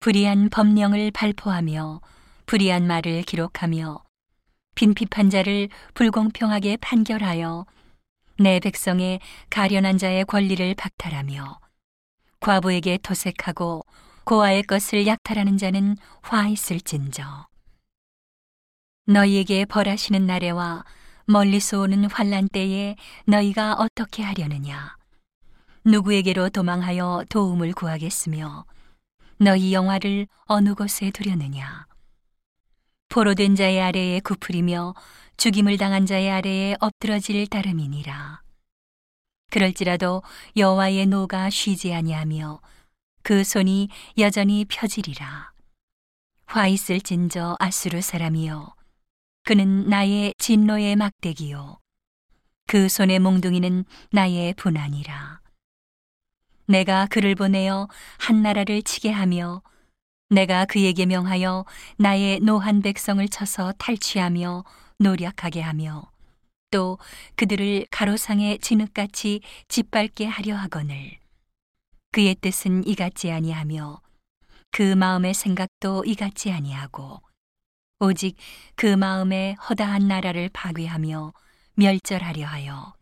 불의한 법령을 발포하며 불의한 말을 기록하며 빈핍한 자를 불공평하게 판결하여 내 백성의 가련한 자의 권리를 박탈하며 과부에게 도색하고 고아의 것을 약탈하는 자는 화 있을진저. 너희에게 벌하시는 날에와 멀리서 오는 환란 때에 너희가 어떻게 하려느냐? 누구에게로 도망하여 도움을 구하겠으며 너희 영화를 어느 곳에 두려느냐? 포로된 자의 아래에 구풀이며 죽임을 당한 자의 아래에 엎드러질 따름이니라. 그럴지라도 여호와의 노가 쉬지 아니하며 그 손이 여전히 펴지리라. 화 있을진저 아수르 사람이여 그는 나의 진노의 막대기요. 그 손의 몽둥이는 나의 분한이라 내가 그를 보내어 한 나라를 치게 하며 내가 그에게 명하여 나의 노한 백성을 쳐서 탈취하며 노략하게 하며 또 그들을 가로상의 진흙같이 짓밟게 하려 하거늘. 그의 뜻은 이같지 아니하며 그 마음의 생각도 이같지 아니하고 오직 그 마음에 허다한 나라를 파괴하며 멸절하려 하여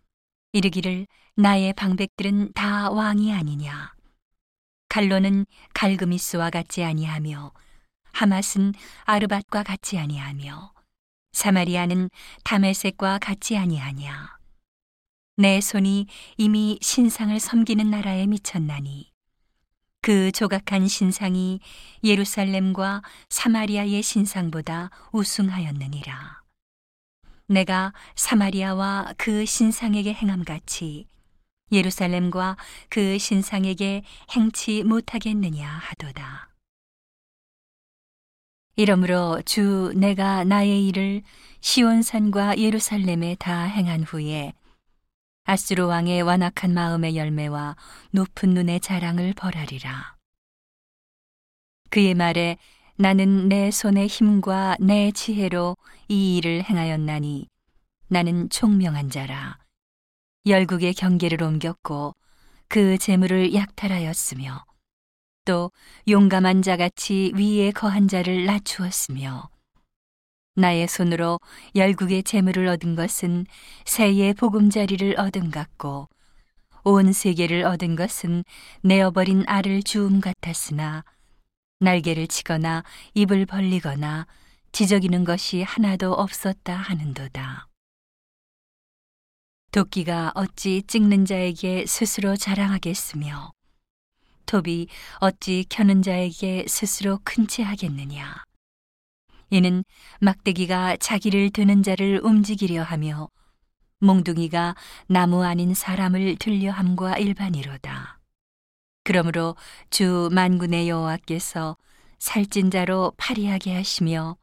이르기를 나의 방백들은 다 왕이 아니냐. 갈로는 갈그미스와 같지 아니하며 하맛은 아르밧과 같지 아니하며 사마리아는 다메섹과 같지 아니하냐. 내 손이 이미 신상을 섬기는 나라에 미쳤나니. 그 조각한 신상이 예루살렘과 사마리아의 신상보다 우승하였느니라. 내가 사마리아와 그 신상에게 행함같이 예루살렘과 그 신상에게 행치 못하겠느냐 하도다. 이러므로 주 내가 나의 일을 시온산과 예루살렘에 다 행한 후에 아스로 왕의 완악한 마음의 열매와 높은 눈의 자랑을 벌하리라. 그의 말에 나는 내 손의 힘과 내 지혜로 이 일을 행하였나니 나는 총명한 자라. 열국의 경계를 옮겼고 그 재물을 약탈하였으며 또 용감한 자같이 위에 거한 자를 낮추었으며 나의 손으로 열국의 재물을 얻은 것은 새의 보금자리를 얻은 같고 온 세계를 얻은 것은 내어버린 알을 주움 같았으나 날개를 치거나 입을 벌리거나 지저귀는 것이 하나도 없었다 하는도다. 도끼가 어찌 찍는 자에게 스스로 자랑하겠으며 톱이 어찌 켜는 자에게 스스로 큰채 하겠느냐. 이는 막대기가 자기를 드는 자를 움직이려 하며 몽둥이가 나무 아닌 사람을 들려 함과 일반이로다. 그러므로 주 만군의 여호와께서 살찐 자로 파리하게 하시며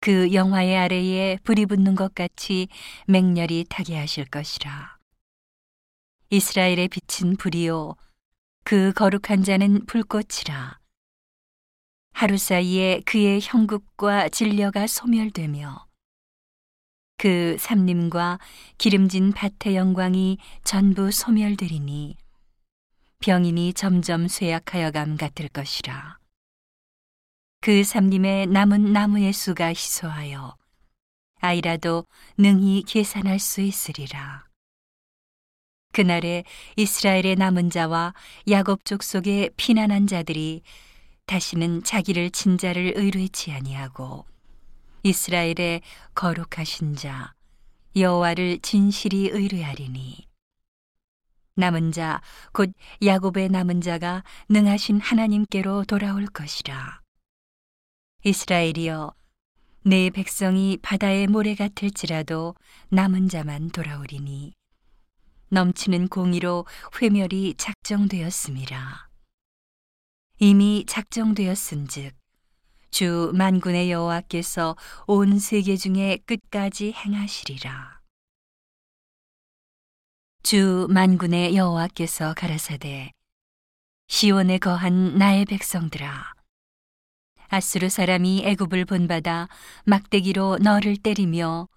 그 영화의 아래에 불이 붙는 것 같이 맹렬히 타게 하실 것이라. 이스라엘의 빛은 불이요 그 거룩한 자는 불꽃이라. 하루 사이에 그의 형국과 진려가 소멸되며 그 삼림과 기름진 밭의 영광이 전부 소멸되리니 병인이 점점 쇠약하여감 같을 것이라. 그 삼림에 남은 나무의 수가 희소하여 아이라도 능히 계산할 수 있으리라. 그날에 이스라엘의 남은 자와 야곱 족속의 피난한 자들이 다시는 자기를 친자를 의뢰치 아니하고 이스라엘의 거룩하신 자 여호와를 진실이 의뢰하리니 남은 자 곧 야곱의 남은 자가 능하신 하나님께로 돌아올 것이라 이스라엘이여 내 백성이 바다의 모래 같을지라도 남은 자만 돌아오리니 넘치는 공의로 회멸이 작정되었음이라. 이미 작정되었은즉 주 만군의 여호와께서 온 세계 중에 끝까지 행하시리라. 주 만군의 여호와께서 가라사대 시온에 거한 나의 백성들아 아수르 사람이 애굽을 본받아 막대기로 너를 때리며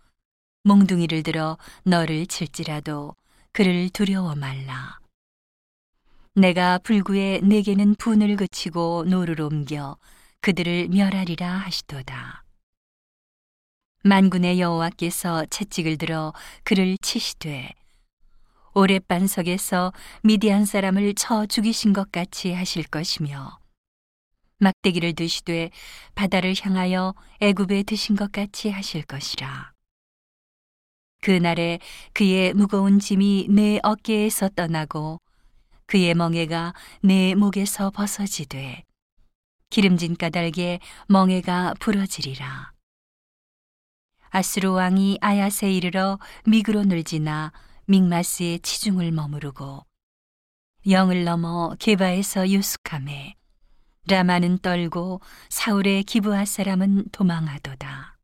몽둥이를 들어 너를 칠지라도 그를 두려워 말라. 내가 불구에 네게는 분을 그치고 노를 옮겨 그들을 멸하리라 하시도다. 만군의 여호와께서 채찍을 들어 그를 치시되 오렙 반석에서 미디안 사람을 쳐 죽이신 것 같이 하실 것이며 막대기를 드시되 바다를 향하여 애굽에 드신 것 같이 하실 것이라. 그날에 그의 무거운 짐이 내 어깨에서 떠나고 그의 멍에가 내 목에서 벗어지되 기름진 까닭에 멍에가 부러지리라. 아스로 왕이 아야세 이르러 미그로 늘지나 믹마스의 치중을 머무르고 영을 넘어 게바에서 유숙함에 라마는 떨고 사울의 기부할 사람은 도망하도다.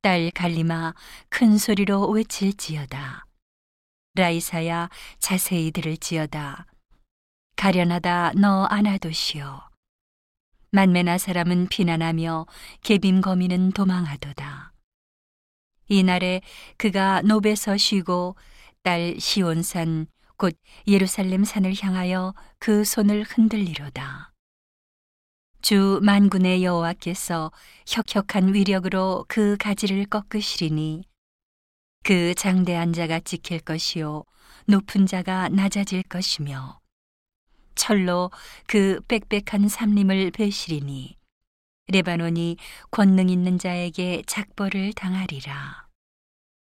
딸 갈리마 큰 소리로 외칠지어다. 라이사야 자세히 들을지어다. 가련하다 너 안아도시오. 만메나 사람은 비난하며 개빔 거미는 도망하도다. 이날에 그가 노베서 쉬고 딸 시온산 곧 예루살렘 산을 향하여 그 손을 흔들리로다. 주 만군의 여호와께서 혁혁한 위력으로 그 가지를 꺾으시리니 그 장대한 자가 지킬 것이요 높은 자가 낮아질 것이며 철로 그 빽빽한 삼림을 베시리니 레바논이 권능 있는 자에게 작벌을 당하리라.